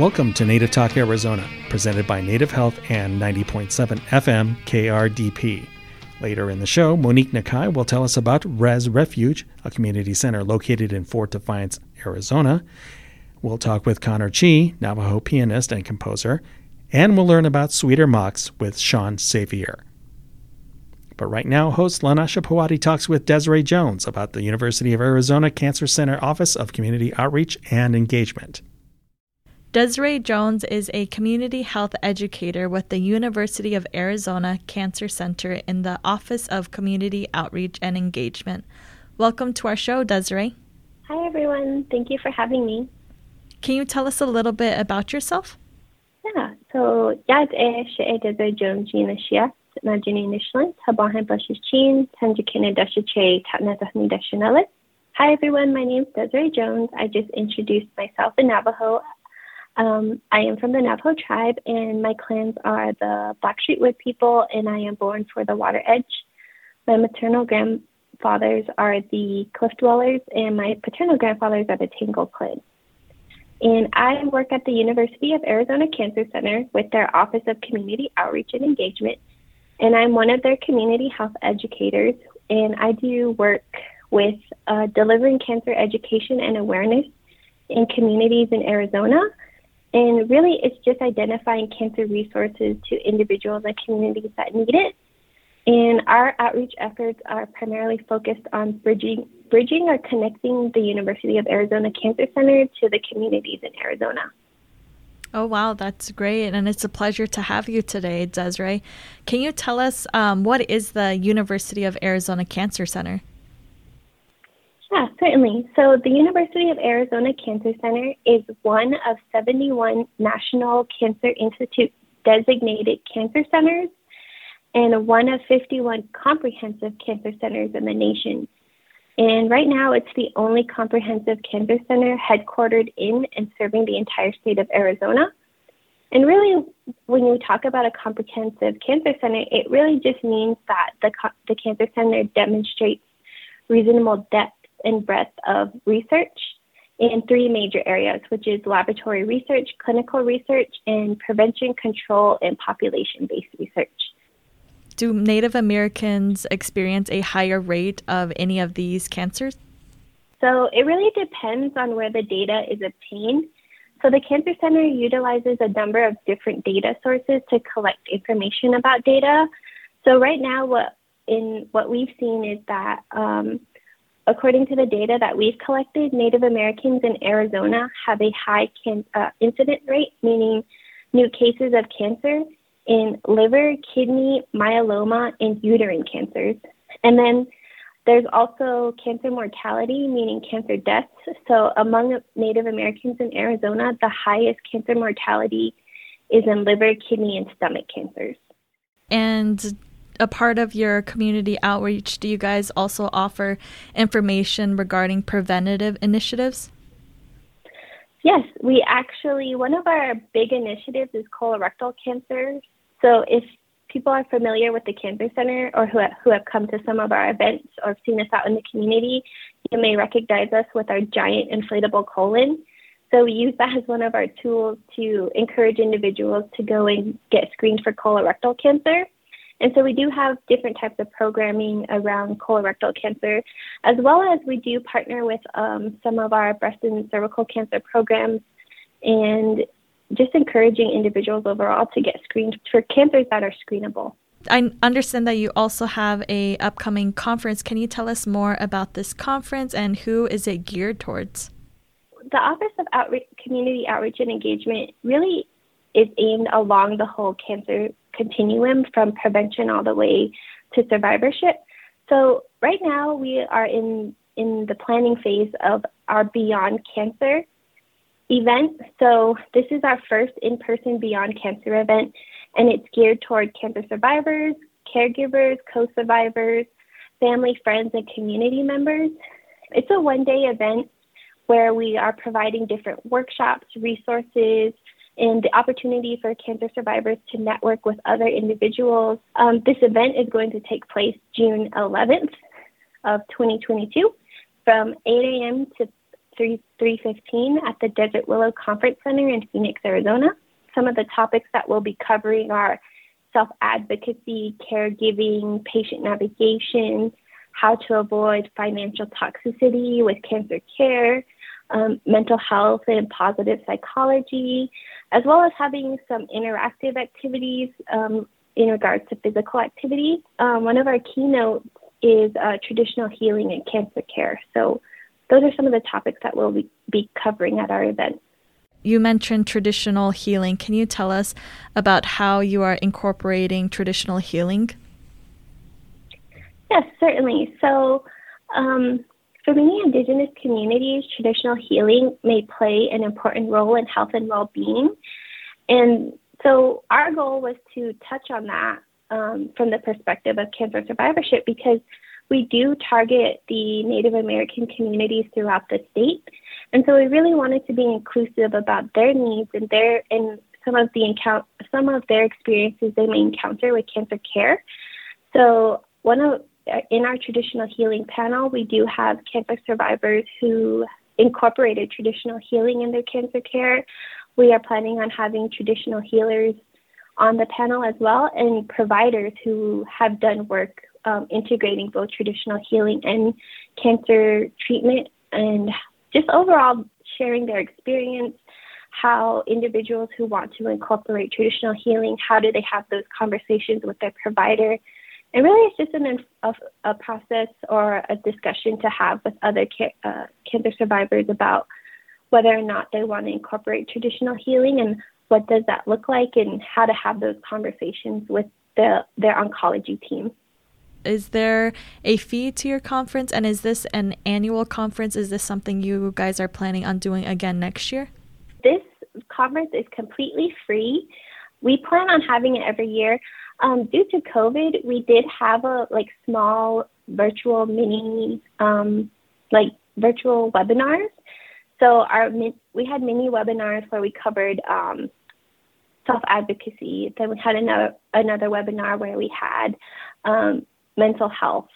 Welcome to Native Talk Arizona, presented by Native Health and 90.7 FM KRDP. Later in the show, Monique Nakai will tell us about Res Refuge, a community center located in Fort Defiance, Arizona. We'll talk with Connor Chee, Navajo pianist and composer, and we'll learn about Sweeter Mocks with Sean Xavier. But right now, host Lana Shapawati talks with Desiree Jones about the University of Arizona Cancer Center Office of Community Outreach and Engagement. Desiree Jones is a community health educator with the University of Arizona Cancer Center in the Office of Community Outreach and Engagement. Welcome to our show, Desiree. Hi, everyone. Thank you for having me. Can you tell us a little bit about yourself? Yeah, so jag är Desiree Jones Ginashia, Najini Nishlan, Tabahan Bashichin, Tanjakina Dashiche, Tatnatahni Dashinale. Hi, everyone. My name is Desiree Jones. I just introduced myself in Navajo um, I am from the Navajo tribe, and my clans are the Blackstreet Wood people, and I am born for the Water Edge. My maternal grandfathers are the Cliff Dwellers, and my paternal grandfathers are the Tangle clan. And I work at the University of Arizona Cancer Center with their Office of Community Outreach and Engagement, and I'm one of their community health educators, and I do work with uh, delivering cancer education and awareness in communities in Arizona and really, it's just identifying cancer resources to individuals and communities that need it. And our outreach efforts are primarily focused on bridging, bridging or connecting the University of Arizona Cancer Center to the communities in Arizona. Oh, wow, that's great. And it's a pleasure to have you today, Desiree. Can you tell us um, what is the University of Arizona Cancer Center? Yeah, certainly. So the University of Arizona Cancer Center is one of 71 National Cancer Institute designated cancer centers and one of 51 comprehensive cancer centers in the nation. And right now, it's the only comprehensive cancer center headquartered in and serving the entire state of Arizona. And really, when you talk about a comprehensive cancer center, it really just means that the, the cancer center demonstrates reasonable depth and breadth of research in three major areas, which is laboratory research, clinical research, and prevention, control, and population based research. Do Native Americans experience a higher rate of any of these cancers? So it really depends on where the data is obtained. So the Cancer Center utilizes a number of different data sources to collect information about data. So right now, what in what we've seen is that um, According to the data that we've collected, Native Americans in Arizona have a high can- uh, incident rate, meaning new cases of cancer in liver, kidney, myeloma, and uterine cancers. And then there's also cancer mortality, meaning cancer deaths. So among Native Americans in Arizona, the highest cancer mortality is in liver, kidney, and stomach cancers. And a part of your community outreach, do you guys also offer information regarding preventative initiatives? Yes, we actually, one of our big initiatives is colorectal cancer. So if people are familiar with the Cancer Center or who have, who have come to some of our events or seen us out in the community, you may recognize us with our giant inflatable colon. So we use that as one of our tools to encourage individuals to go and get screened for colorectal cancer. And so we do have different types of programming around colorectal cancer, as well as we do partner with um, some of our breast and cervical cancer programs and just encouraging individuals overall to get screened for cancers that are screenable. I understand that you also have a upcoming conference. Can you tell us more about this conference and who is it geared towards? The Office of Outreach, Community Outreach and Engagement really is aimed along the whole cancer continuum from prevention all the way to survivorship. So right now we are in in the planning phase of our Beyond Cancer event. So this is our first in-person Beyond Cancer event and it's geared toward cancer survivors, caregivers, co-survivors, family, friends and community members. It's a one-day event where we are providing different workshops, resources, and the opportunity for cancer survivors to network with other individuals. Um, this event is going to take place June 11th of 2022 from 8 a.m. to 3, 315 at the Desert Willow Conference Center in Phoenix, Arizona. Some of the topics that we'll be covering are self advocacy, caregiving, patient navigation, how to avoid financial toxicity with cancer care, um, mental health and positive psychology, as well as having some interactive activities um, in regards to physical activity. Um, one of our keynotes is uh, traditional healing and cancer care. So, those are some of the topics that we'll be covering at our event. You mentioned traditional healing. Can you tell us about how you are incorporating traditional healing? Yes, certainly. So, um, for many Indigenous communities, traditional healing may play an important role in health and well being. And so, our goal was to touch on that um, from the perspective of cancer survivorship because we do target the Native American communities throughout the state. And so we really wanted to be inclusive about their needs and their and some of the encounter some of their experiences they may encounter with cancer care. So one of in our traditional healing panel, we do have cancer survivors who incorporated traditional healing in their cancer care. We are planning on having traditional healers on the panel as well and providers who have done work um, integrating both traditional healing and cancer treatment and just overall sharing their experience how individuals who want to incorporate traditional healing how do they have those conversations with their provider and really it's just an, a, a process or a discussion to have with other ca- uh, cancer survivors about whether or not they want to incorporate traditional healing and what does that look like and how to have those conversations with the, their oncology team. Is there a fee to your conference and is this an annual conference? Is this something you guys are planning on doing again next year? This conference is completely free. We plan on having it every year um, due to covid we did have a like small virtual mini um, like virtual webinars. So our we had mini webinars where we covered um, self advocacy then we had another another webinar where we had um, mental health,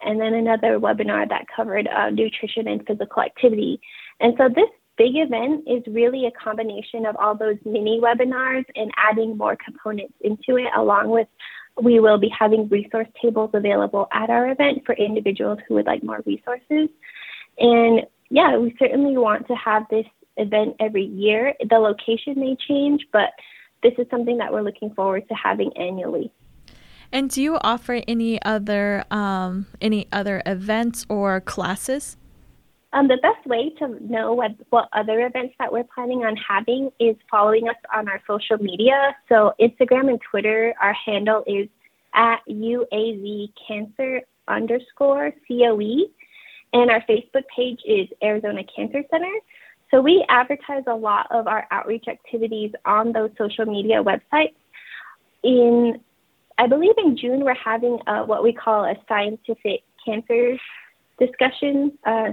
and then another webinar that covered uh, nutrition and physical activity. And so this big event is really a combination of all those mini webinars and adding more components into it, along with we will be having resource tables available at our event for individuals who would like more resources. And yeah, we certainly want to have this event every year. The location may change, but this is something that we're looking forward to having annually. And do you offer any other um, any other events or classes? Um, the best way to know what, what other events that we're planning on having is following us on our social media. So Instagram and Twitter, our handle is at UAZ Cancer underscore COE. And our Facebook page is Arizona Cancer Center. So we advertise a lot of our outreach activities on those social media websites. In I believe in June we're having uh, what we call a scientific cancer discussion, uh,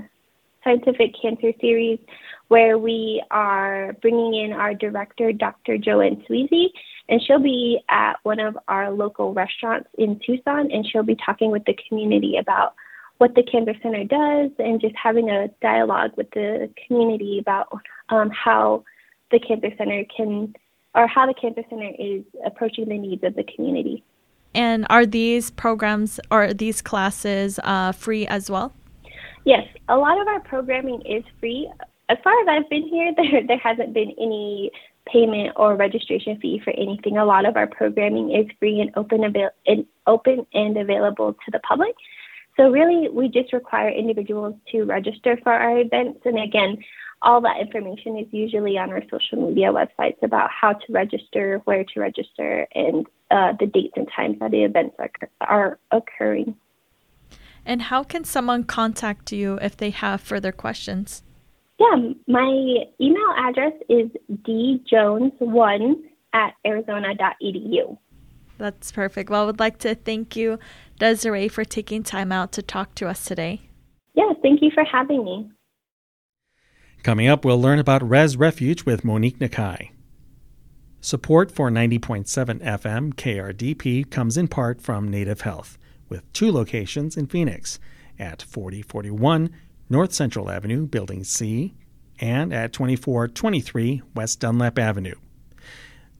scientific cancer series, where we are bringing in our director, Dr. Joann Sweasy, and she'll be at one of our local restaurants in Tucson, and she'll be talking with the community about what the Cancer Center does and just having a dialogue with the community about um, how the Cancer Center can, or how the Cancer Center is approaching the needs of the community. And are these programs or these classes uh, free as well? Yes, a lot of our programming is free. As far as I've been here, there there hasn't been any payment or registration fee for anything. A lot of our programming is free and open avail- and open and available to the public. So really, we just require individuals to register for our events. And again, all that information is usually on our social media websites about how to register, where to register, and uh, the dates and times that the events are, are occurring. And how can someone contact you if they have further questions? Yeah, my email address is djones1 at arizona.edu. That's perfect. Well, I would like to thank you, Desiree, for taking time out to talk to us today. Yeah, thank you for having me. Coming up, we'll learn about Res Refuge with Monique Nakai. Support for 90.7 FM KRDP comes in part from Native Health, with two locations in Phoenix at 4041 North Central Avenue, Building C, and at 2423 West Dunlap Avenue.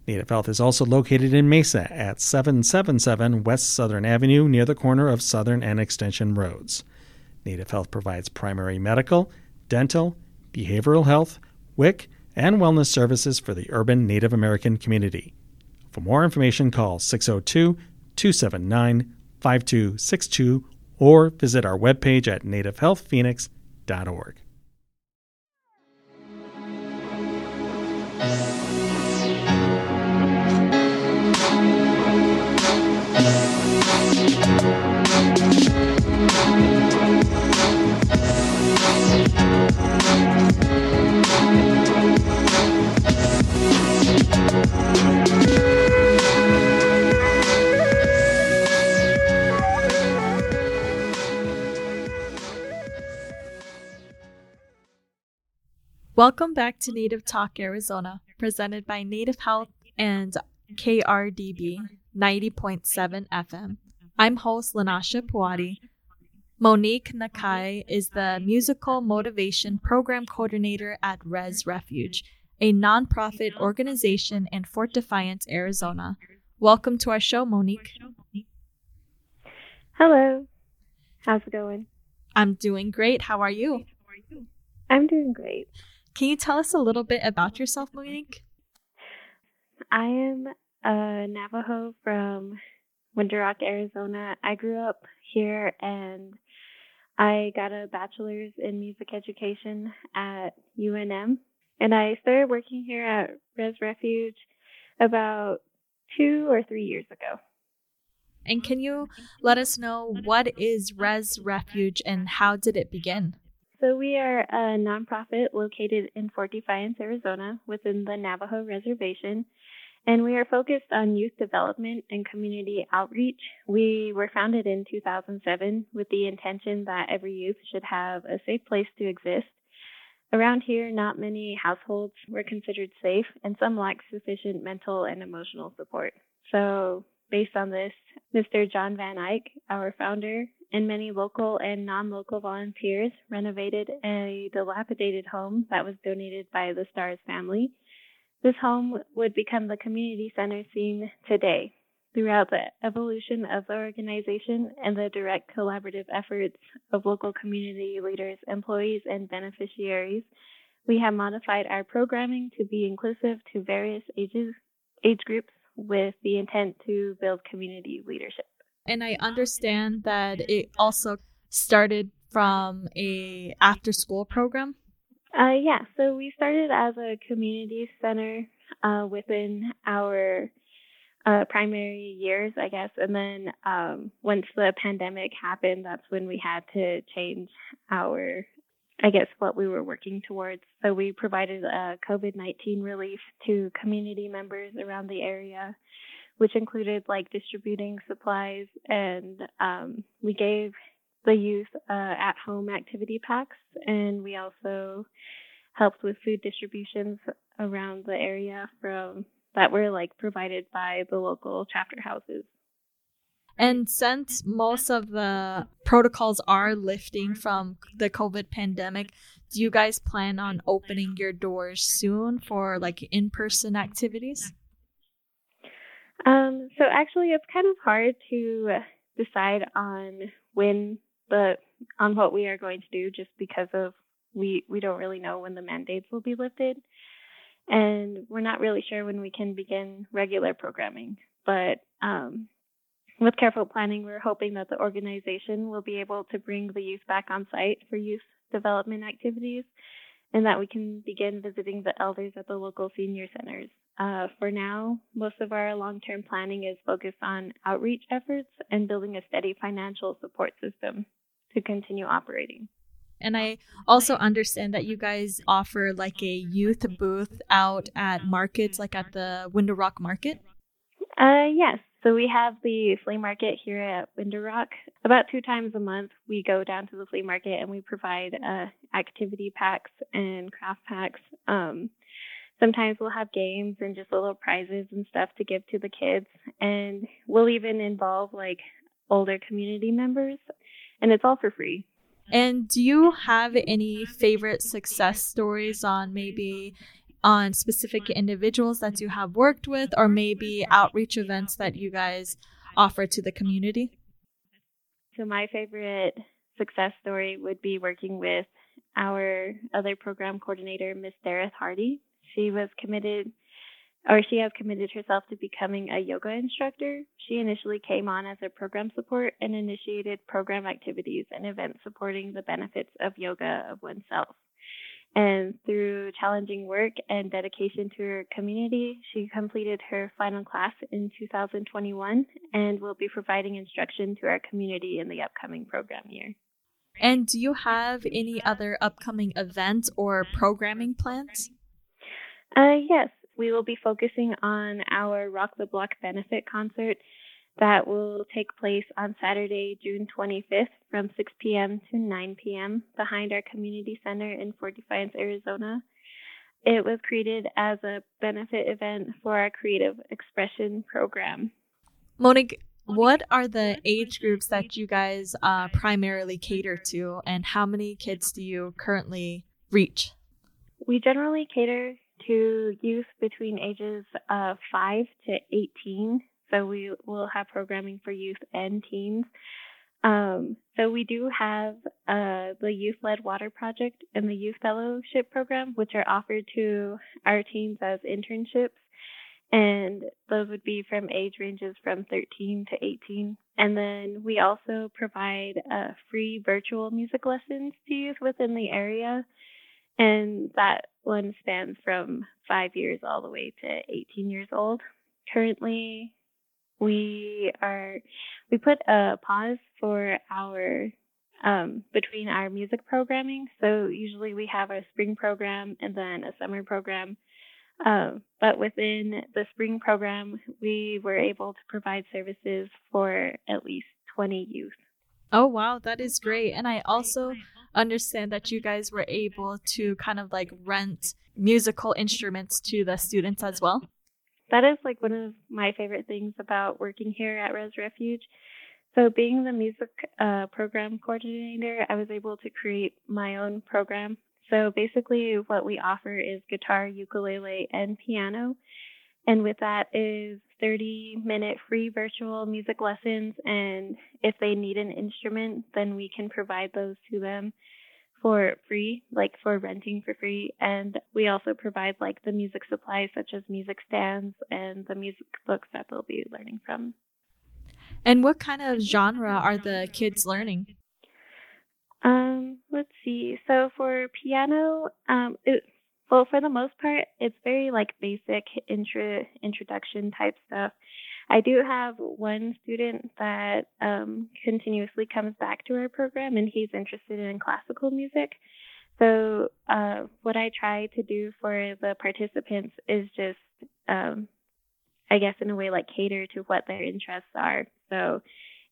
Native Health is also located in Mesa at 777 West Southern Avenue near the corner of Southern and Extension Roads. Native Health provides primary medical, dental, behavioral health, WIC, and wellness services for the urban Native American community. For more information, call 602 279 5262 or visit our webpage at nativehealthphoenix.org. Welcome back to Native Talk Arizona, presented by Native Health and KRDP 90.7 FM. I'm host Lanasha Puwadi. Monique Nakai is the Musical Motivation Program Coordinator at Res Refuge, a nonprofit organization in Fort Defiance, Arizona. Welcome to our show, Monique. Hello. How's it going? I'm doing great. How are you? I'm doing great. Can you tell us a little bit about yourself, Monique? I am a Navajo from Window Rock, Arizona. I grew up here and I got a bachelor's in music education at UNM. And I started working here at Res Refuge about two or three years ago. And can you let us know what is Res Refuge and how did it begin? So, we are a nonprofit located in Fort Defiance, Arizona, within the Navajo Reservation, and we are focused on youth development and community outreach. We were founded in 2007 with the intention that every youth should have a safe place to exist. Around here, not many households were considered safe, and some lack sufficient mental and emotional support. So, based on this, Mr. John Van Eyck, our founder, and many local and non local volunteers renovated a dilapidated home that was donated by the Stars family. This home would become the community center seen today. Throughout the evolution of the organization and the direct collaborative efforts of local community leaders, employees, and beneficiaries, we have modified our programming to be inclusive to various ages, age groups with the intent to build community leadership. And I understand that it also started from a after school program. Uh, yeah, so we started as a community center uh, within our uh, primary years, I guess. And then um, once the pandemic happened, that's when we had to change our, I guess, what we were working towards. So we provided a COVID 19 relief to community members around the area which included like distributing supplies and um, we gave the youth uh, at home activity packs and we also helped with food distributions around the area from that were like provided by the local chapter houses. And since most of the protocols are lifting from the COVID pandemic, do you guys plan on opening your doors soon for like in person activities? Um, so actually, it's kind of hard to decide on when the on what we are going to do, just because of we we don't really know when the mandates will be lifted, and we're not really sure when we can begin regular programming. But um, with careful planning, we're hoping that the organization will be able to bring the youth back on site for youth development activities, and that we can begin visiting the elders at the local senior centers. Uh, for now, most of our long term planning is focused on outreach efforts and building a steady financial support system to continue operating. And I also understand that you guys offer like a youth booth out at markets, like at the Window Rock Market. Uh, yes. So we have the flea market here at Window Rock. About two times a month, we go down to the flea market and we provide uh, activity packs and craft packs. Um, sometimes we'll have games and just little prizes and stuff to give to the kids. And we'll even involve like older community members, and it's all for free. And do you have any favorite success stories on maybe on specific individuals that you have worked with or maybe outreach events that you guys offer to the community? So my favorite success story would be working with our other program coordinator, Miss Dareth Hardy. She was committed or she has committed herself to becoming a yoga instructor. She initially came on as a program support and initiated program activities and events supporting the benefits of yoga of oneself. And through challenging work and dedication to her community, she completed her final class in 2021 and will be providing instruction to our community in the upcoming program year. And do you have any other upcoming events or programming plans? Uh, yes, we will be focusing on our Rock the Block benefit concert that will take place on Saturday, June 25th from 6 p.m. to 9 p.m. behind our community center in Fort Defiance, Arizona. It was created as a benefit event for our creative expression program. Monique, what are the age groups that you guys uh, primarily cater to, and how many kids do you currently reach? We generally cater to youth between ages of 5 to 18 so we will have programming for youth and teens. Um, so we do have uh, the Youth Led Water Project and the Youth Fellowship Program, which are offered to our teens as internships. And those would be from age ranges from 13 to 18. And then we also provide uh, free virtual music lessons to youth within the area. And that one spans from five years all the way to 18 years old. Currently, we are we put a pause for our um, between our music programming. So usually we have a spring program and then a summer program. Um, but within the spring program, we were able to provide services for at least 20 youth. Oh, wow, that is great. And I also understand that you guys were able to kind of like rent musical instruments to the students as well that is like one of my favorite things about working here at Res Refuge. So, being the music uh, program coordinator, I was able to create my own program. So, basically, what we offer is guitar, ukulele, and piano. And with that is 30 minute free virtual music lessons. And if they need an instrument, then we can provide those to them for free, like for renting for free. And we also provide like the music supplies such as music stands and the music books that they'll be learning from. And what kind of genre are the kids learning? Um, let's see. So for piano, um, it, well, for the most part, it's very like basic intro introduction type stuff. I do have one student that um, continuously comes back to our program, and he's interested in classical music. So, uh, what I try to do for the participants is just, um, I guess, in a way, like cater to what their interests are. So,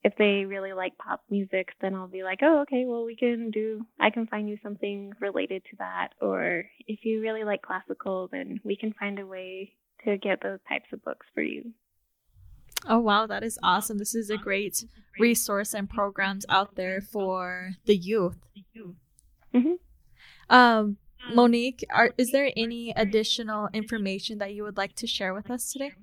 if they really like pop music, then I'll be like, oh, okay, well, we can do, I can find you something related to that. Or if you really like classical, then we can find a way to get those types of books for you. Oh, wow, that is awesome. This is a great resource and programs out there for the youth. Mm-hmm. Um, Monique, are, is there any additional information that you would like to share with us today?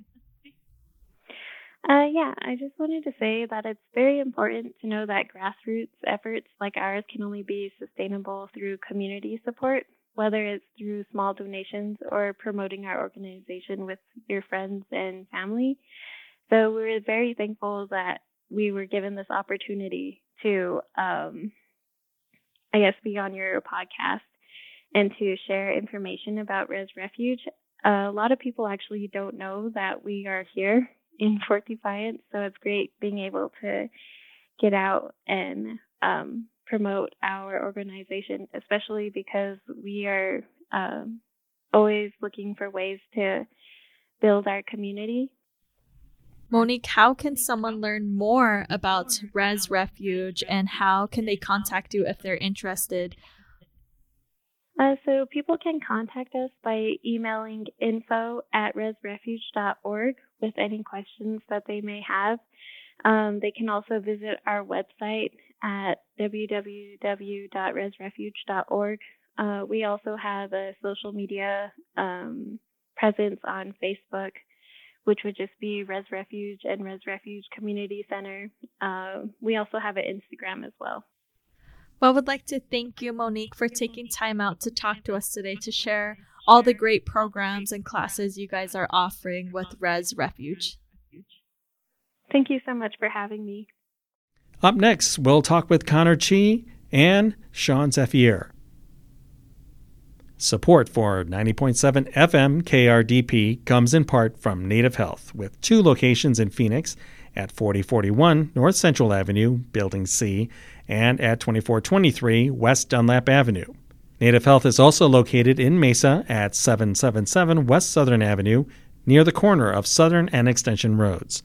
Uh, yeah, I just wanted to say that it's very important to know that grassroots efforts like ours can only be sustainable through community support, whether it's through small donations or promoting our organization with your friends and family. So we're very thankful that we were given this opportunity to, um, I guess, be on your podcast and to share information about Res Refuge. A lot of people actually don't know that we are here in Fort Defiance, so it's great being able to get out and um, promote our organization, especially because we are um, always looking for ways to build our community Monique, how can someone learn more about Res Refuge and how can they contact you if they're interested? Uh, so people can contact us by emailing info at resrefuge.org with any questions that they may have. Um, they can also visit our website at www.resrefuge.org. Uh, we also have a social media um, presence on Facebook, which would just be Res Refuge and Res Refuge Community Center. Uh, we also have an Instagram as well. Well, I would like to thank you, Monique, for taking time out to talk to us today to share all the great programs and classes you guys are offering with Res Refuge. Thank you so much for having me. Up next, we'll talk with Connor Chee and Sean Zephier. Support for 90.7 FM KRDP comes in part from Native Health, with two locations in Phoenix at 4041 North Central Avenue, Building C, and at 2423 West Dunlap Avenue. Native Health is also located in Mesa at 777 West Southern Avenue, near the corner of Southern and Extension Roads.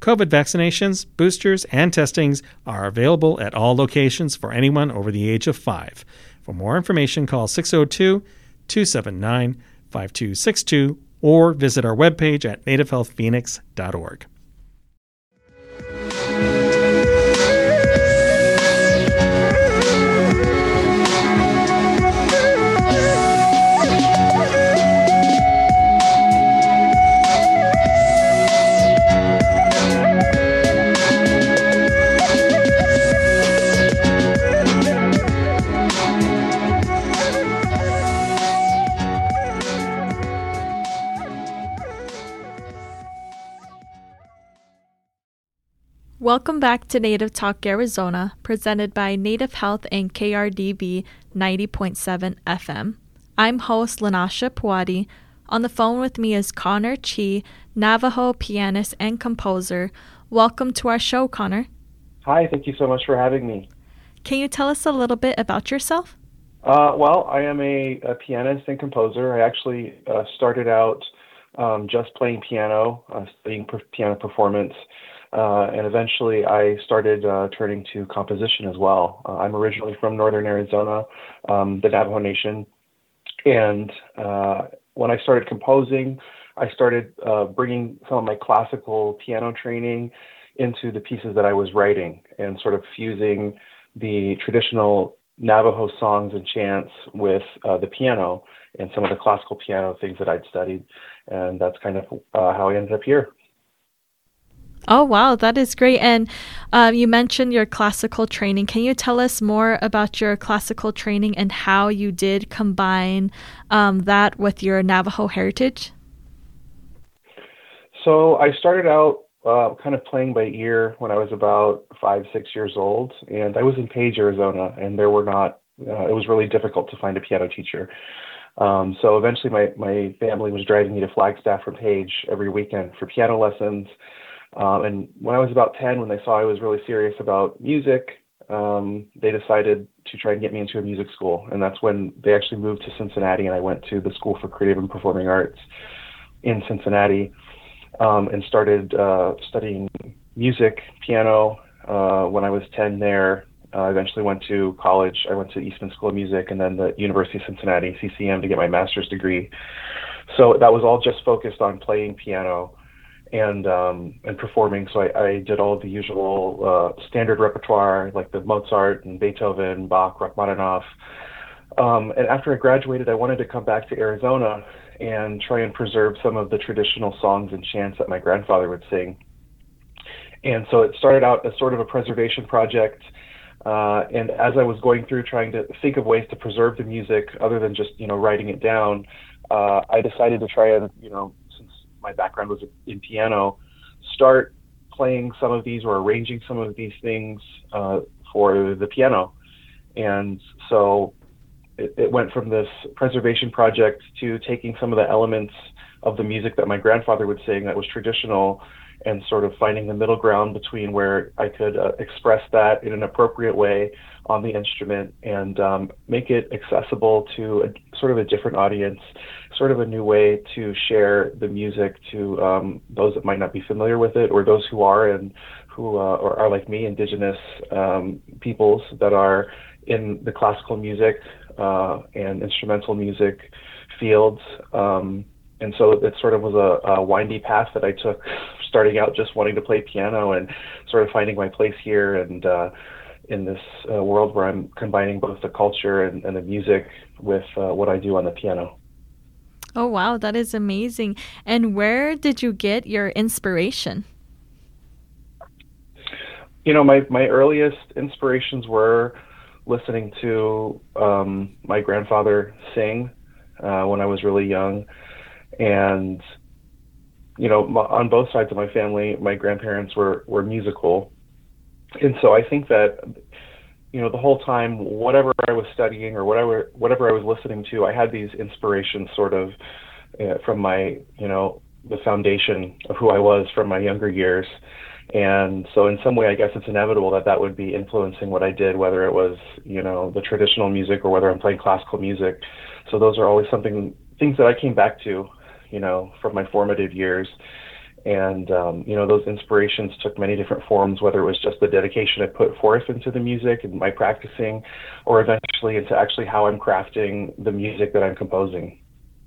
COVID vaccinations, boosters, and testings are available at all locations for anyone over the age of five. For more information, call 602 279 5262 or visit our webpage at nativehealthphoenix.org. Welcome back to Native Talk Arizona, presented by Native Health and KRDP 90.7 FM. I'm host Lanasha Pawadi. On the phone with me is Connor Chee, Navajo pianist and composer. Welcome to our show, Connor. Hi, thank you so much for having me. Can you tell us a little bit about yourself? Uh, well, I am a, a, pianist and composer. I actually uh, started out um, just playing piano, uh, studying piano performance uh, and eventually I started uh, turning to composition as well. Uh, I'm originally from northern Arizona, um, the Navajo Nation. And uh, when I started composing, I started uh, bringing some of my classical piano training into the pieces that I was writing and sort of fusing the traditional Navajo songs and chants with uh, the piano and some of the classical piano things that I'd studied. And that's kind of how I ended up here. Oh, wow, that is great. And um, you mentioned your classical training. Can you tell us more about your classical training and how you did combine um, that with your Navajo heritage? So I started out uh, kind of playing by ear when I was about five, six years old. And I was in Page, Arizona, and there were not, uh, it was really difficult to find a piano teacher. Um, so eventually my, my family was driving me to Flagstaff from Page every weekend for piano lessons. Um, and when I was about 10, when they saw I was really serious about music, um, they decided to try and get me into a music school. And that's when they actually moved to Cincinnati, and I went to the School for Creative and Performing Arts in Cincinnati um, and started uh, studying music, piano. Uh, when I was 10 there, uh, I eventually went to college. I went to Eastman School of Music and then the University of Cincinnati, CCM, to get my master's degree. So that was all just focused on playing piano and um, and performing. So I, I did all the usual uh, standard repertoire, like the Mozart and Beethoven, Bach, Rachmaninoff. Um, and after I graduated, I wanted to come back to Arizona and try and preserve some of the traditional songs and chants that my grandfather would sing. And so it started out as sort of a preservation project. Uh, and as I was going through trying to think of ways to preserve the music other than just you know writing it down, uh, I decided to try and you know my background was in piano, start playing some of these or arranging some of these things uh, for the piano. And so it, it, went from this preservation project to taking some of the elements of the music that my grandfather would sing that was traditional and sort of finding the middle ground between where I could uh, express that in an appropriate way on the instrument and um, make it accessible to a, sort of a different audience, sort of a new way to share the music to um, those that might not be familiar with it or those who are and who uh, are like me, indigenous um, peoples that are in the classical music uh, and instrumental music fields. Um, and so it sort of was a, a windy path that I took starting out just wanting to play piano and sort of finding my place here and uh, in this uh, world where I'm combining both the culture and, and the music with uh, what I do on the piano. Oh, wow, that is amazing. And where did you get your inspiration? You know, my, my earliest inspirations were listening to um, my grandfather sing uh, when I was really young. And, you know, on both sides of my family, my grandparents were, were musical. And so I think that, you know, the whole time, whatever I was studying or whatever, whatever I was listening to, I had these inspirations sort of uh, from my, you know, the foundation of who I was from my younger years. And so, in some way, I guess it's inevitable that that would be influencing what I did, whether it was, you know, the traditional music or whether I'm playing classical music. So, those are always something, things that I came back to, you know, from my formative years. And, um, you know, those inspirations took many different forms, whether it was just the dedication I put forth into the music and my practicing, or eventually into actually how I'm crafting the music that I'm composing.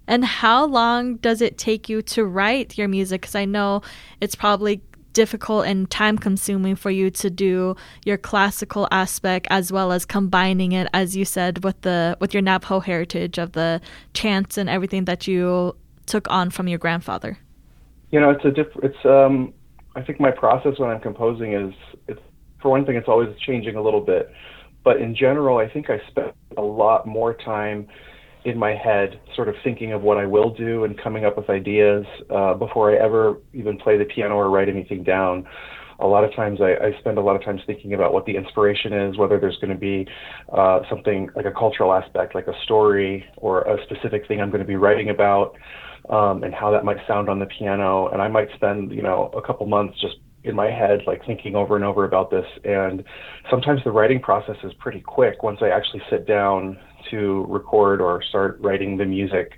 And how long does it take you to write your music? Because I know it's probably difficult and time consuming for you to do your classical aspect as well as combining it as you said with the with your Navajo heritage of the chants and everything that you took on from your grandfather. You know, it's a different. it's um I think my process when I'm composing is it's for one thing it's always changing a little bit. But in general, I think I spend a lot more time in my head, sort of thinking of what I will do and coming up with ideas uh, before I ever even play the piano or write anything down. A lot of times I, I spend a lot of times thinking about what the inspiration is, whether there's going to be uh, something like a cultural aspect, like a story or a specific thing I'm going to be writing about, um, and how that might sound on the piano. And I might spend, you know, a couple months just in my head, like thinking over and over about this. And sometimes the writing process is pretty quick once I actually sit down to record or start writing the music.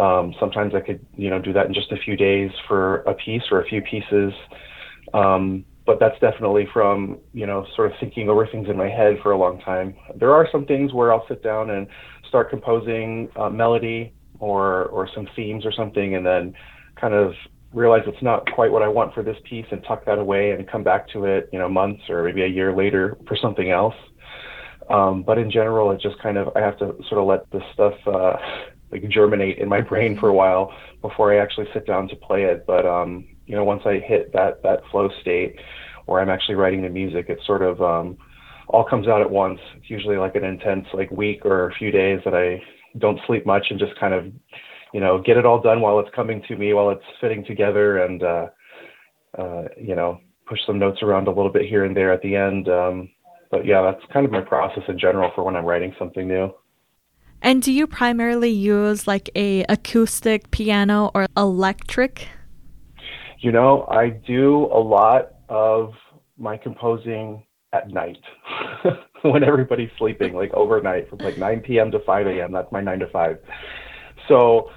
Um, sometimes I could, you know, do that in just a few days for a piece or a few pieces. Um, but that's definitely from, you know, sort of thinking over things in my head for a long time. There are some things where I'll sit down and start composing a melody or or some themes or something, and then kind of realize it's not quite what I want for this piece and tuck that away and come back to it, you know, months or maybe a year later for something else. Um, but in general, it just kind of I have to sort of let this stuff uh, like germinate in my brain for a while before I actually sit down to play it. But um, you know, once I hit that that flow state where I'm actually writing the music, it sort of um, all comes out at once. It's usually like an intense like week or a few days that I don't sleep much and just kind of you know get it all done while it's coming to me while it's fitting together and uh, uh, you know push some notes around a little bit here and there at the end. Um, but yeah, that's kind of my process in general for when I'm writing something new. And do you primarily use like a acoustic piano or electric? You know, I do a lot of my composing at night when everybody's sleeping, like overnight from like 9 p.m. to 5 a.m. That's my 9 to 5. So,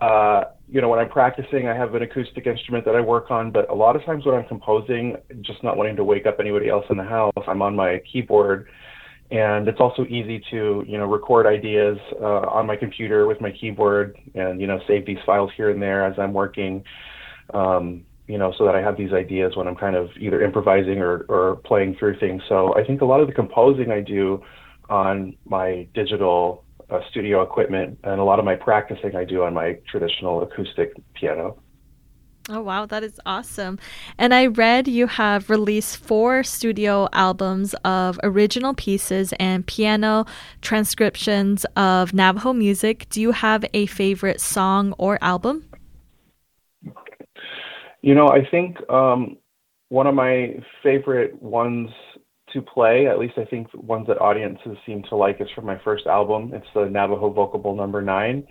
uh, you know, when I'm practicing, I have an acoustic instrument that I work on, but a lot of times when I'm composing, just not wanting to wake up anybody else in the house, I'm on my keyboard. And it's also easy to, you know, record ideas uh, on my computer with my keyboard and, you know, save these files here and there as I'm working, um, you know, so that I have these ideas when I'm kind of either improvising or, or playing through things. So I think a lot of the composing I do on my digital uh, studio equipment, and a lot of my practicing I do on my traditional acoustic piano. Oh, wow, that is awesome. And I read you have released four studio albums of original pieces and piano transcriptions of Navajo music. Do you have a favorite song or album? You know, I think um, one of my favorite ones to play. At least I think ones that audiences seem to like is from my first album. It's the Navajo Vocable Number Nine.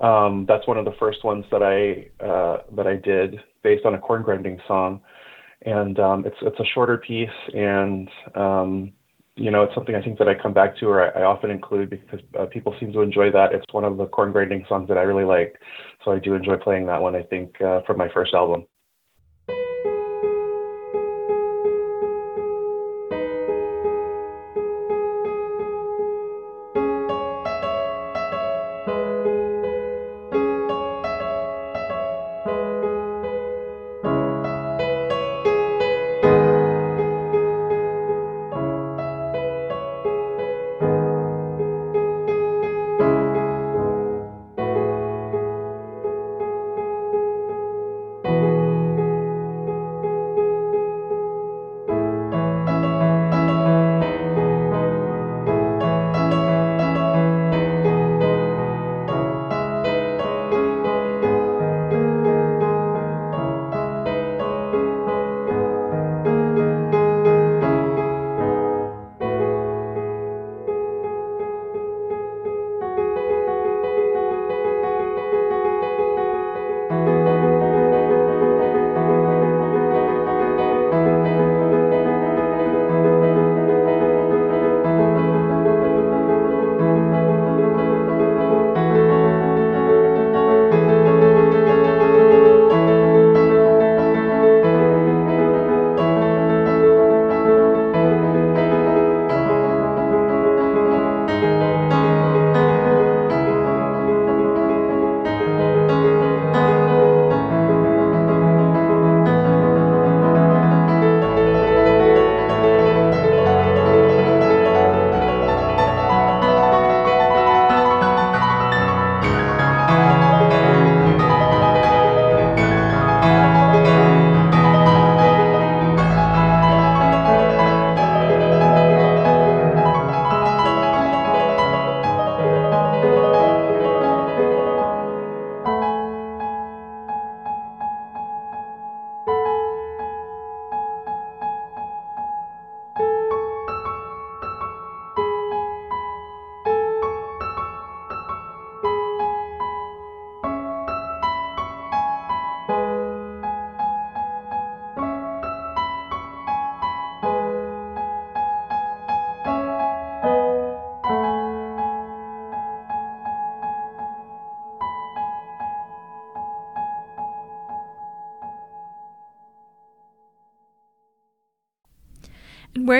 Um, that's one of the first ones that I uh, that I did based on a corn grinding song, and um, it's it's a shorter piece, and um, you know it's something I think that I come back to or I, I often include because uh, people seem to enjoy that. It's one of the corn grinding songs that I really like, so I do enjoy playing that one. I think uh, from my first album.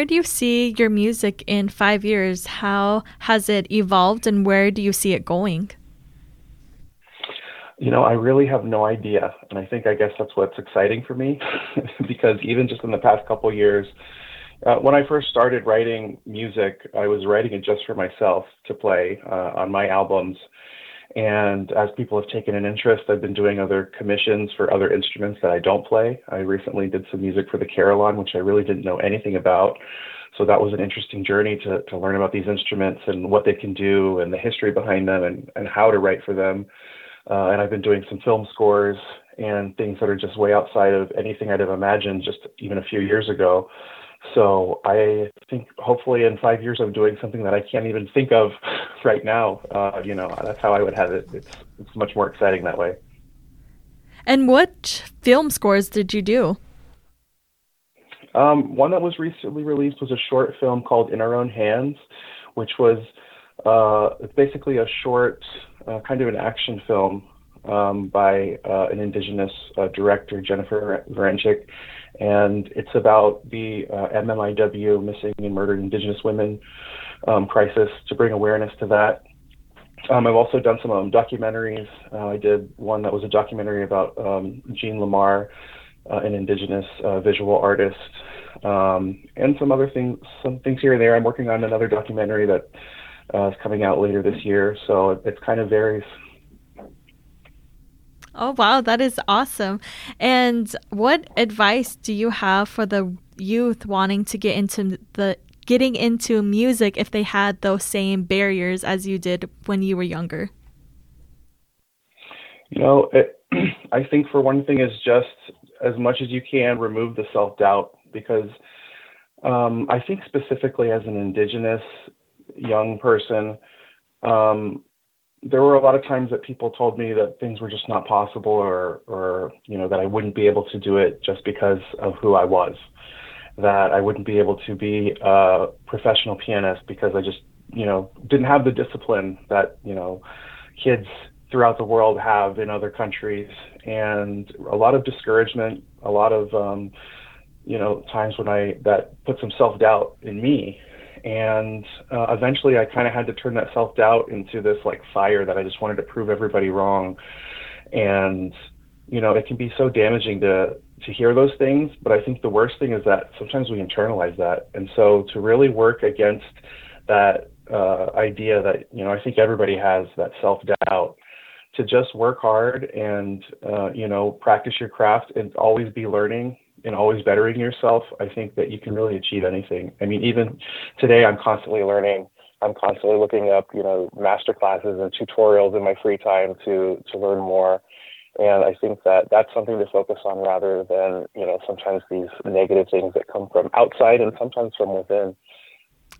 Do you see your music in five years? How has it evolved and where do you see it going? You know, I really have no idea. And I think I guess that's what's exciting for me because even just in the past couple years, uh, when I first started writing music, I was writing it just for myself to play uh, on my albums. And as people have taken an interest, I've been doing other commissions for other instruments that I don't play. I recently did some music for the carillon, which I really didn't know anything about. So that was an interesting journey to, to learn about these instruments and what they can do and the history behind them and, and how to write for them. Uh, and I've been doing some film scores and things that are just way outside of anything I'd have imagined just even a few years ago. So I think hopefully in five years I'm doing something that I can't even think of right now. Uh, you know, that's how I would have it. It's it's much more exciting that way. And what film scores did you do? Um, one that was recently released was a short film called In Our Own Hands, which was uh, basically a short, uh, kind of an action film um, by uh, an indigenous uh, director, Jennifer Varenchik, and it's about the uh, MMIW, Missing and Murdered Indigenous Women um, crisis, to bring awareness to that. Um, I've also done some um, documentaries. Uh, I did one that was a documentary about um, Jean LaMarr, uh, an Indigenous uh, visual artist, um, and some other things, some things here and there. I'm working on another documentary that uh, is coming out later this year, so it, it kind of varies. Oh, wow, that is awesome. And what advice do you have for the youth wanting to get into the getting into music if they had those same barriers as you did when you were younger? You know, it, I think for one thing is just as much as you can remove the self doubt because um, I think specifically as an indigenous young person, um, there were a lot of times that people told me that things were just not possible or or you know that I wouldn't be able to do it just because of who I was. That I wouldn't be able to be a professional pianist because I just you know didn't have the discipline that you know kids throughout the world have in other countries. And a lot of discouragement a lot of um you know times when I that put some self-doubt in me and uh, eventually I kind of had to turn that self doubt into this like fire that I just wanted to prove everybody wrong. And, you know, it can be so damaging to, to hear those things. But I think the worst thing is that sometimes we internalize that. And so to really work against that uh, idea that, you know, I think everybody has that self doubt to just work hard and, uh, you know, practice your craft and always be learning and always bettering yourself, I think that you can really achieve anything. I mean, even today, I'm constantly learning. I'm constantly looking up, you know, master classes and tutorials in my free time to to learn more. And I think that that's something to focus on rather than, you know, sometimes these negative things that come from outside and sometimes from within.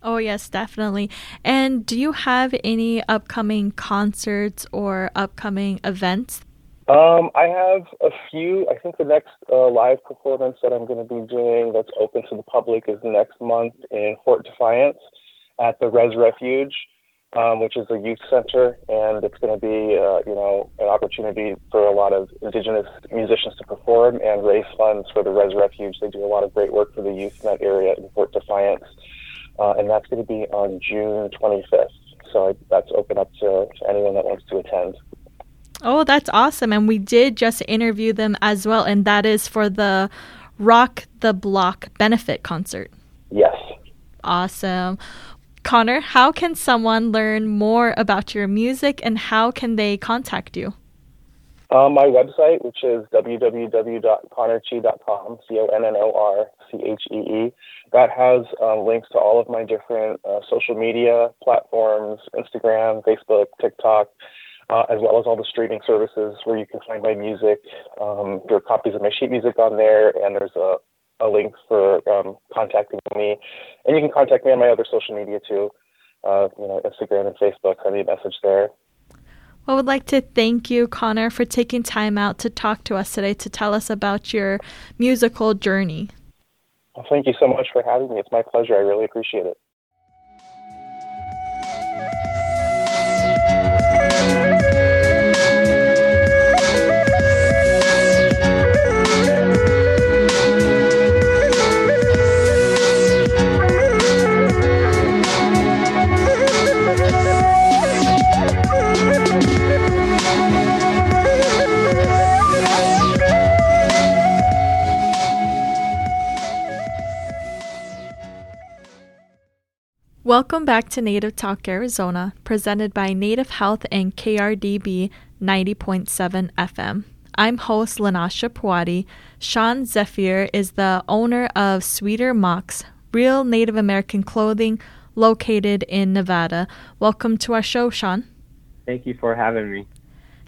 Oh, yes, definitely. And do you have any upcoming concerts or upcoming events um, I have a few. I think the next uh, live performance that I'm going to be doing that's open to the public is next month in Fort Defiance at the Rez Refuge, um, which is a youth center, and it's going to be, uh, you know, an opportunity for a lot of Indigenous musicians to perform and raise funds for the Rez Refuge. They do a lot of great work for the youth in that area in Fort Defiance, uh, and that's going to be on June 25th. So that's open up to, to anyone that wants to attend. Oh, that's awesome. And we did just interview them as well, and that is for the Rock the Block benefit concert. Yes. Awesome. Connor, how can someone learn more about your music and how can they contact you? Uh, my website, which is www.connorchee.com, C O N N O R C H E E, that has um, links to all of my different uh, social media platforms Instagram, Facebook, TikTok uh, as well as all the streaming services where you can find my music. Um, there are copies of my sheet music on there, and there's a, a link for um, contacting me. And you can contact me on my other social media too, uh, you know, Instagram and Facebook. Send me a message there. Well, I would like to thank you, Connor, for taking time out to talk to us today to tell us about your musical journey. Well, thank you so much for having me. It's my pleasure. I really appreciate it. Welcome back to Native Talk Arizona, presented by Native Health and KRDP 90.7 FM. I'm host Lanasha Pawadi. Sean Zephyr is the owner of Sweeter Mocks, real Native American clothing located in Nevada. Welcome to our show, Sean. Thank you for having me.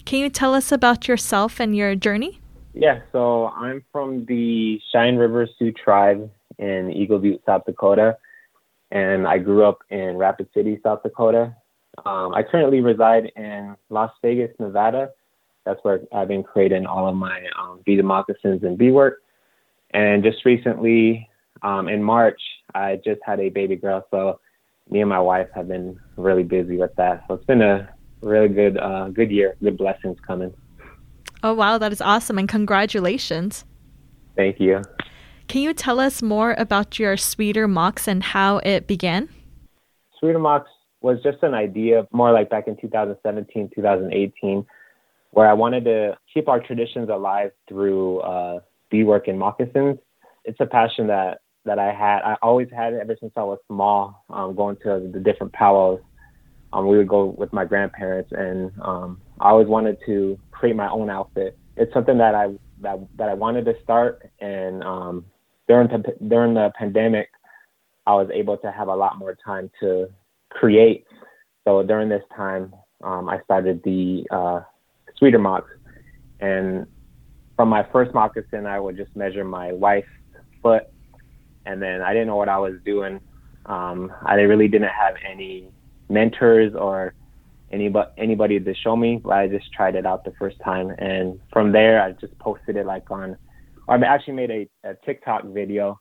Can you tell us about yourself and your journey? Yeah, so I'm from the Cheyenne River Sioux tribe in Eagle Butte, South Dakota and I grew up in Rapid City, South Dakota. Um, I currently reside in Las Vegas, Nevada. That's where I've been creating all of my um, beaded moccasins and beadwork. And just recently, um, in March, I just had a baby girl. So me and my wife have been really busy with that. So it's been a really good, uh, good year. Good blessings coming. Oh wow, that is awesome! And congratulations. Thank you. Can you tell us more about your Sweeter Mocks and how it began? Sweeter Mocks was just an idea more like back in 2017, 2018, where I wanted to keep our traditions alive through uh, beadwork and moccasins. It's a passion that that I had. I always had it ever since I was small. Um, going to the different powwows, um, we would go with my grandparents, and um, I always wanted to create my own outfit. It's something that I that that I wanted to start, and um, during the, during the pandemic, I was able to have a lot more time to create. So during this time, um, I started the uh, Sweeter Mocks, and from my first moccasin, I would just measure my wife's foot, and then I didn't know what I was doing. Um, I really didn't have any mentors or anybody anybody to show me, but I just tried it out the first time, and from there, I just posted it like on I actually made a, a TikTok video,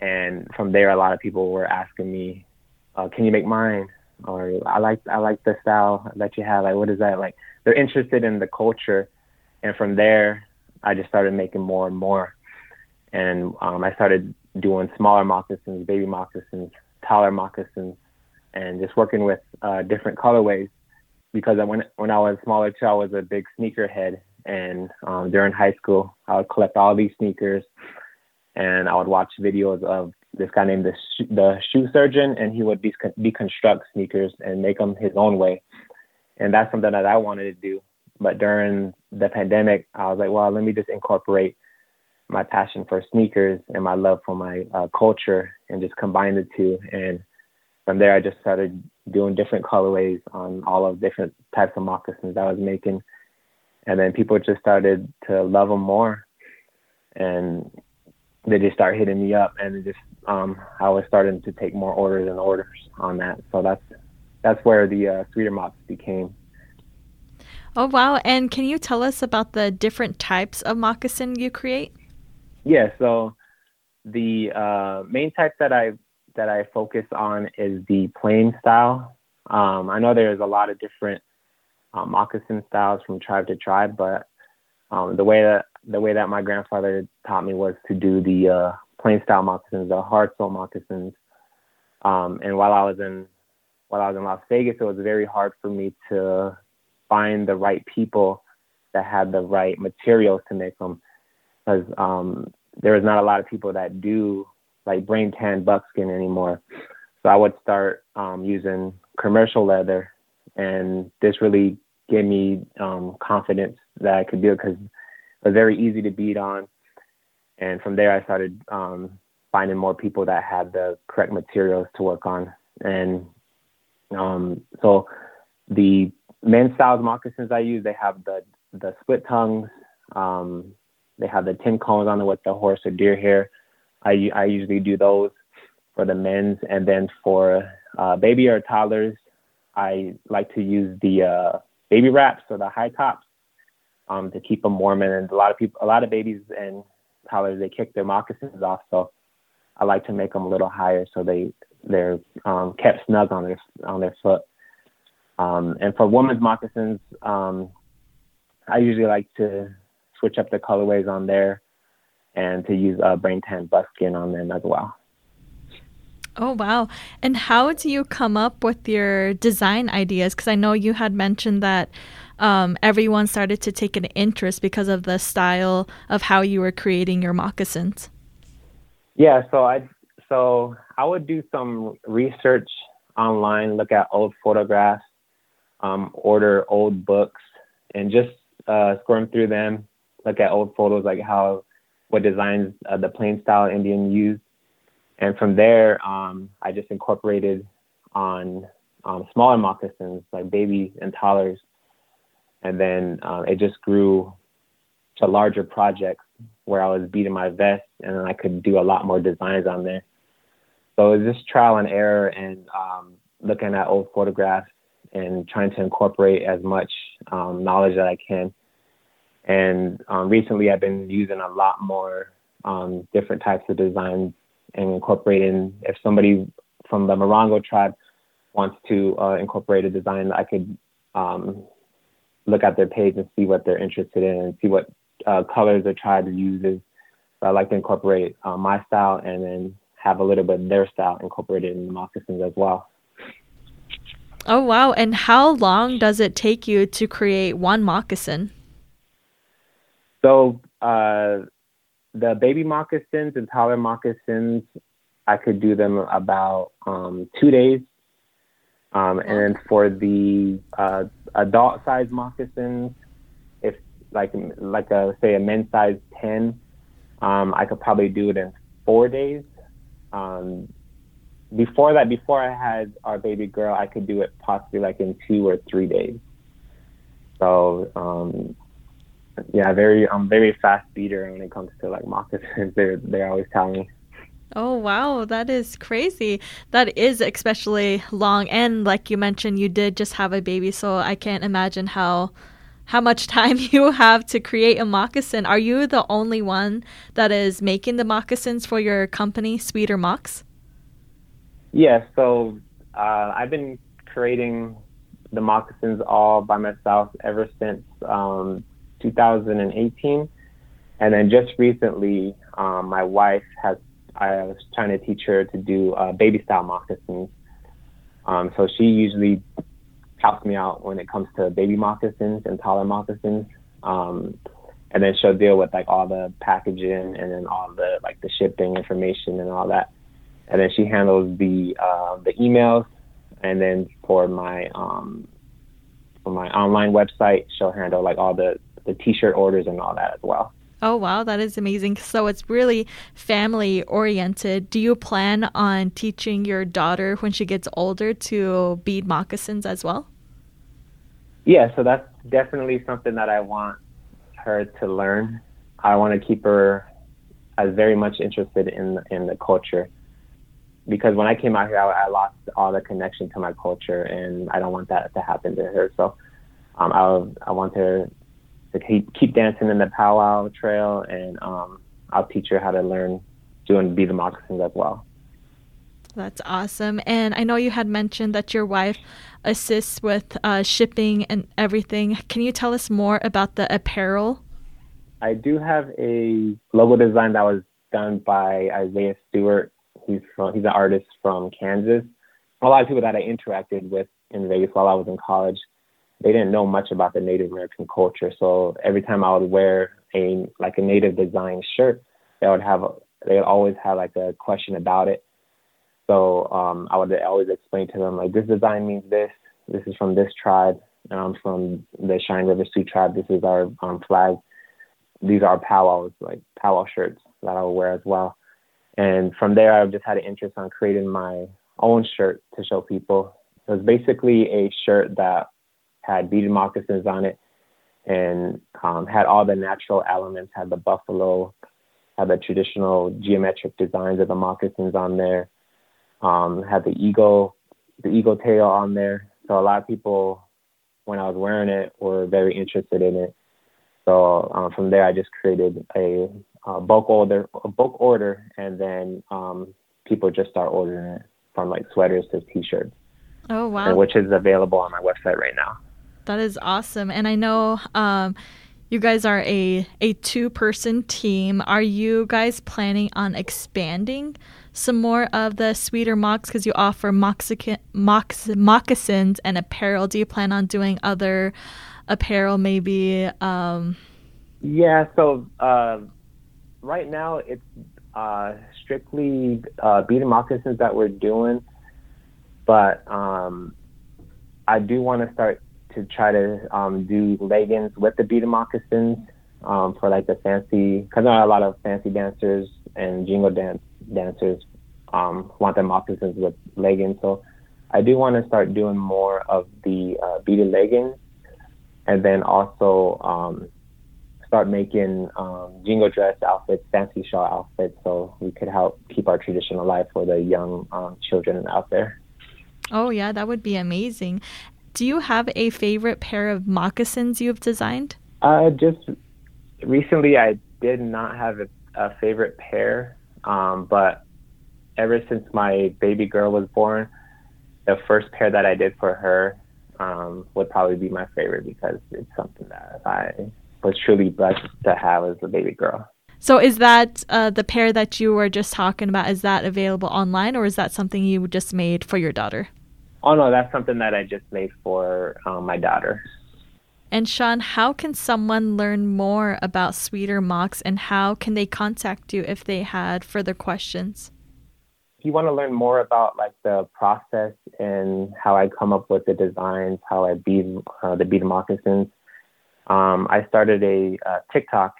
and from there, a lot of people were asking me, uh, "Can you make mine?" Or I like I like the style that you have. Like, what is that? Like, they're interested in the culture, and from there, I just started making more and more, and um, I started doing smaller moccasins, baby moccasins, taller moccasins, and just working with uh, different colorways. Because when when I was smaller too, I was a big sneaker head, and um, during high school, I would collect all these sneakers, and I would watch videos of this guy named the Sh- the shoe surgeon, and he would decon- deconstruct sneakers and make them his own way. And that's something that I wanted to do. But during the pandemic, I was like, well, let me just incorporate my passion for sneakers and my love for my uh, culture and just combine the two. And from there, I just started doing different colorways on all of different types of moccasins I was making and then people just started to love them more. And they just start hitting me up. And just um I was starting to take more orders and orders on that. So that's that's where the uh, sweeter mocks became. Oh wow. And can you tell us about the different types of moccasin you create? Yeah. So the uh, main type that i that i focus on is the plain style. Um, i know there's a lot of different um, moccasin styles from tribe to tribe, but um, the way that the way that my grandfather taught me was to do the uh, plain style moccasins, the hard sole moccasins. Um, and while I was in while I was in Las Vegas, it was very hard for me to find the right people that had the right materials to make them, because um, there was not a lot of people that do like brain tan buckskin anymore. So I would start um, using commercial leather, and this really gave me um, confidence that I could do it because it was very easy to beat on. And from there, I started um, finding more people that had the correct materials to work on. And um, so the men's styles moccasins I use, they have the the split tongues. Um, they have the tin cones on them with the horse or deer hair. I I usually do those for the men's, and then for uh, baby or toddlers, I like to use the uh, baby wraps or the high tops um, to keep them warm. And a lot of people, a lot of babies and toddlers, they kick their moccasins off. So I like to make them a little higher so they they're um, kept snug on their on their foot. Um, and for women's moccasins, um, I usually like to switch up the colorways on there and to use uh, brain tan buckskin on them as well. Oh, wow. And how do you come up with your design ideas? Because I know you had mentioned that um, everyone started to take an interest because of the style of how you were creating your moccasins. Yeah, so I so I would do some research online, look at old photographs, um, order old books, and just uh, squirm through them, look at old photos like how what designs uh, the plain style Indian used, and from there um, I just incorporated on um, smaller moccasins like babies and toddlers, and then uh, it just grew to larger projects where I was beating my vest and then I could do a lot more designs on there. So it was just trial and error and um, looking at old photographs and trying to incorporate as much um, knowledge that I can. And um, recently, I've been using a lot more um, different types of designs and incorporating. If somebody from the Morongo tribe wants to uh, incorporate a design, I could um, look at their page and see what they're interested in and see what uh, colors the tribe uses. So I like to incorporate uh, my style and then have a little bit of their style incorporated in the moccasins as well. Oh wow! And how long does it take you to create one moccasin? So uh, the baby moccasins and toddler moccasins, I could do them about um, two days. Um, and then for the uh, adult size moccasins, if like like a say a men's size ten, um, I could probably do it in four days. Um, before that, before I had our baby girl, I could do it possibly like in two or three days. So um, yeah, very I'm very fast beater when it comes to like moccasins. They're they're always tell me. Oh wow, that is crazy. That is especially long and like you mentioned you did just have a baby, so I can't imagine how how much time you have to create a moccasin. Are you the only one that is making the moccasins for your company, Sweeter Mocks? Yeah, so uh, I've been creating the moccasins all by myself ever since um, 2018. And then just recently, um, my wife has, I was trying to teach her to do uh, baby style moccasins. Um, so she usually helps me out when it comes to baby moccasins and taller moccasins. Um, and then she'll deal with like all the packaging and then all the like the shipping information and all that. And then she handles the uh, the emails. And then for my um, for my online website, she'll handle like all the the t-shirt orders and all that as well. Oh wow, that is amazing. So it's really family oriented. Do you plan on teaching your daughter when she gets older to bead moccasins as well? Yeah, so that's definitely something that I want her to learn. I want to keep her as very much interested in in the culture because when I came out here, I, I lost all the connection to my culture, and I don't want that to happen to her. So um, I I want her to keep keep dancing in the powwow trail, and um, I'll teach her how to learn doing be the moccasins as well. That's awesome. And I know you had mentioned that your wife assists with uh, shipping and everything. Can you tell us more about the apparel? I do have a logo design that was done by Isaiah Stewart. He's from he's an artist from Kansas. A lot of people that I interacted with in Vegas while I was in college they didn't know much about the Native American culture. So every time I would wear a like a native design shirt, they would have they would always have like a question about it. So um, I would always explain to them like this design means this. This is from this tribe, and I'm from the Cheyenne River Sioux tribe. This is our um, flag. These are powwows, like powwow shirts that I would wear as well. And from there, I've just had an interest on creating my own shirt to show people. It was basically a shirt that had beaded moccasins on it, and um, had all the natural elements. Had the buffalo, had the traditional geometric designs of the moccasins on there. Um, had the eagle, the eagle tail on there. So a lot of people, when I was wearing it, were very interested in it. So um, from there, I just created a, a bulk order, a bulk order, and then um, people just start ordering it from like sweaters to t-shirts. Oh wow! which is available on my website right now. That is awesome. And I know um, you guys are a, a two person team. Are you guys planning on expanding some more of the sweeter mocks because you offer moxican, mox, moccasins and apparel? Do you plan on doing other apparel maybe? Um... Yeah, so uh, right now it's uh, strictly uh, beaded moccasins that we're doing. but um, I do want to start to try to um, do leggings with the beaded moccasins um, for like the fancy, because there are a lot of fancy dancers and jingle dance dancers um, want their moccasins with leggings. So I do want to start doing more of the uh, beaded leggings, and then also um, start making um, jingle dress outfits, fancy shawl outfits, so we could help keep our tradition alive for the young um, children out there. Oh yeah, that would be amazing. Do you have a favorite pair of moccasins you've designed? Uh, just recently, I did not have a, a favorite pair, um, but ever since my baby girl was born, the first pair that I did for her um, would probably be my favorite because it's something that I was truly blessed to have as a baby girl. So, is that uh, the pair that you were just talking about? Is that available online, or is that something you just made for your daughter? Oh no, that's something that I just made for um, my daughter. And Sean, how can someone learn more about Sweeter Mocks, and how can they contact you if they had further questions? If you want to learn more about like the process and how I come up with the designs, how I bead uh, the bead moccasins, um, I started a uh, TikTok,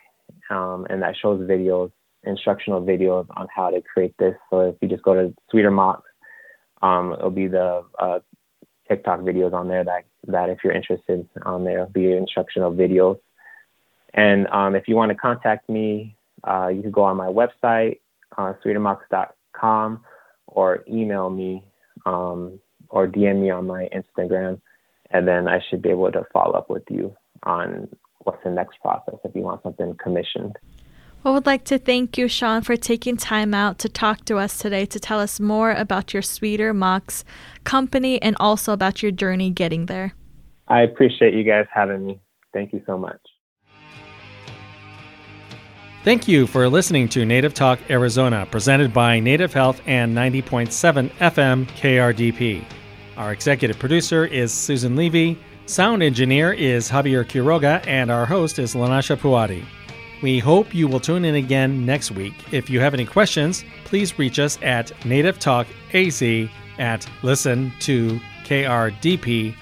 um, and that shows videos, instructional videos on how to create this. So if you just go to Sweeter Mocks um, it'll be the uh, TikTok videos on there that that if you're interested on there, will be instructional videos. And um, if you want to contact me, uh, you can go on my website, uh, sweetermocks.com, or email me um, or DM me on my Instagram, and then I should be able to follow up with you on what's the next process if you want something commissioned. I would like to thank you, Sean, for taking time out to talk to us today to tell us more about your Sweeter Mocks company and also about your journey getting there. I appreciate you guys having me. Thank you so much. Thank you for listening to Native Talk Arizona, presented by Native Health and 90.7 FM KRDP. Our executive producer is Susan Levy, sound engineer is Javier Quiroga, and our host is Lanasha Puadi. We hope you will tune in again next week. If you have any questions, please reach us at Native Talk AZ at listen to krdp.com.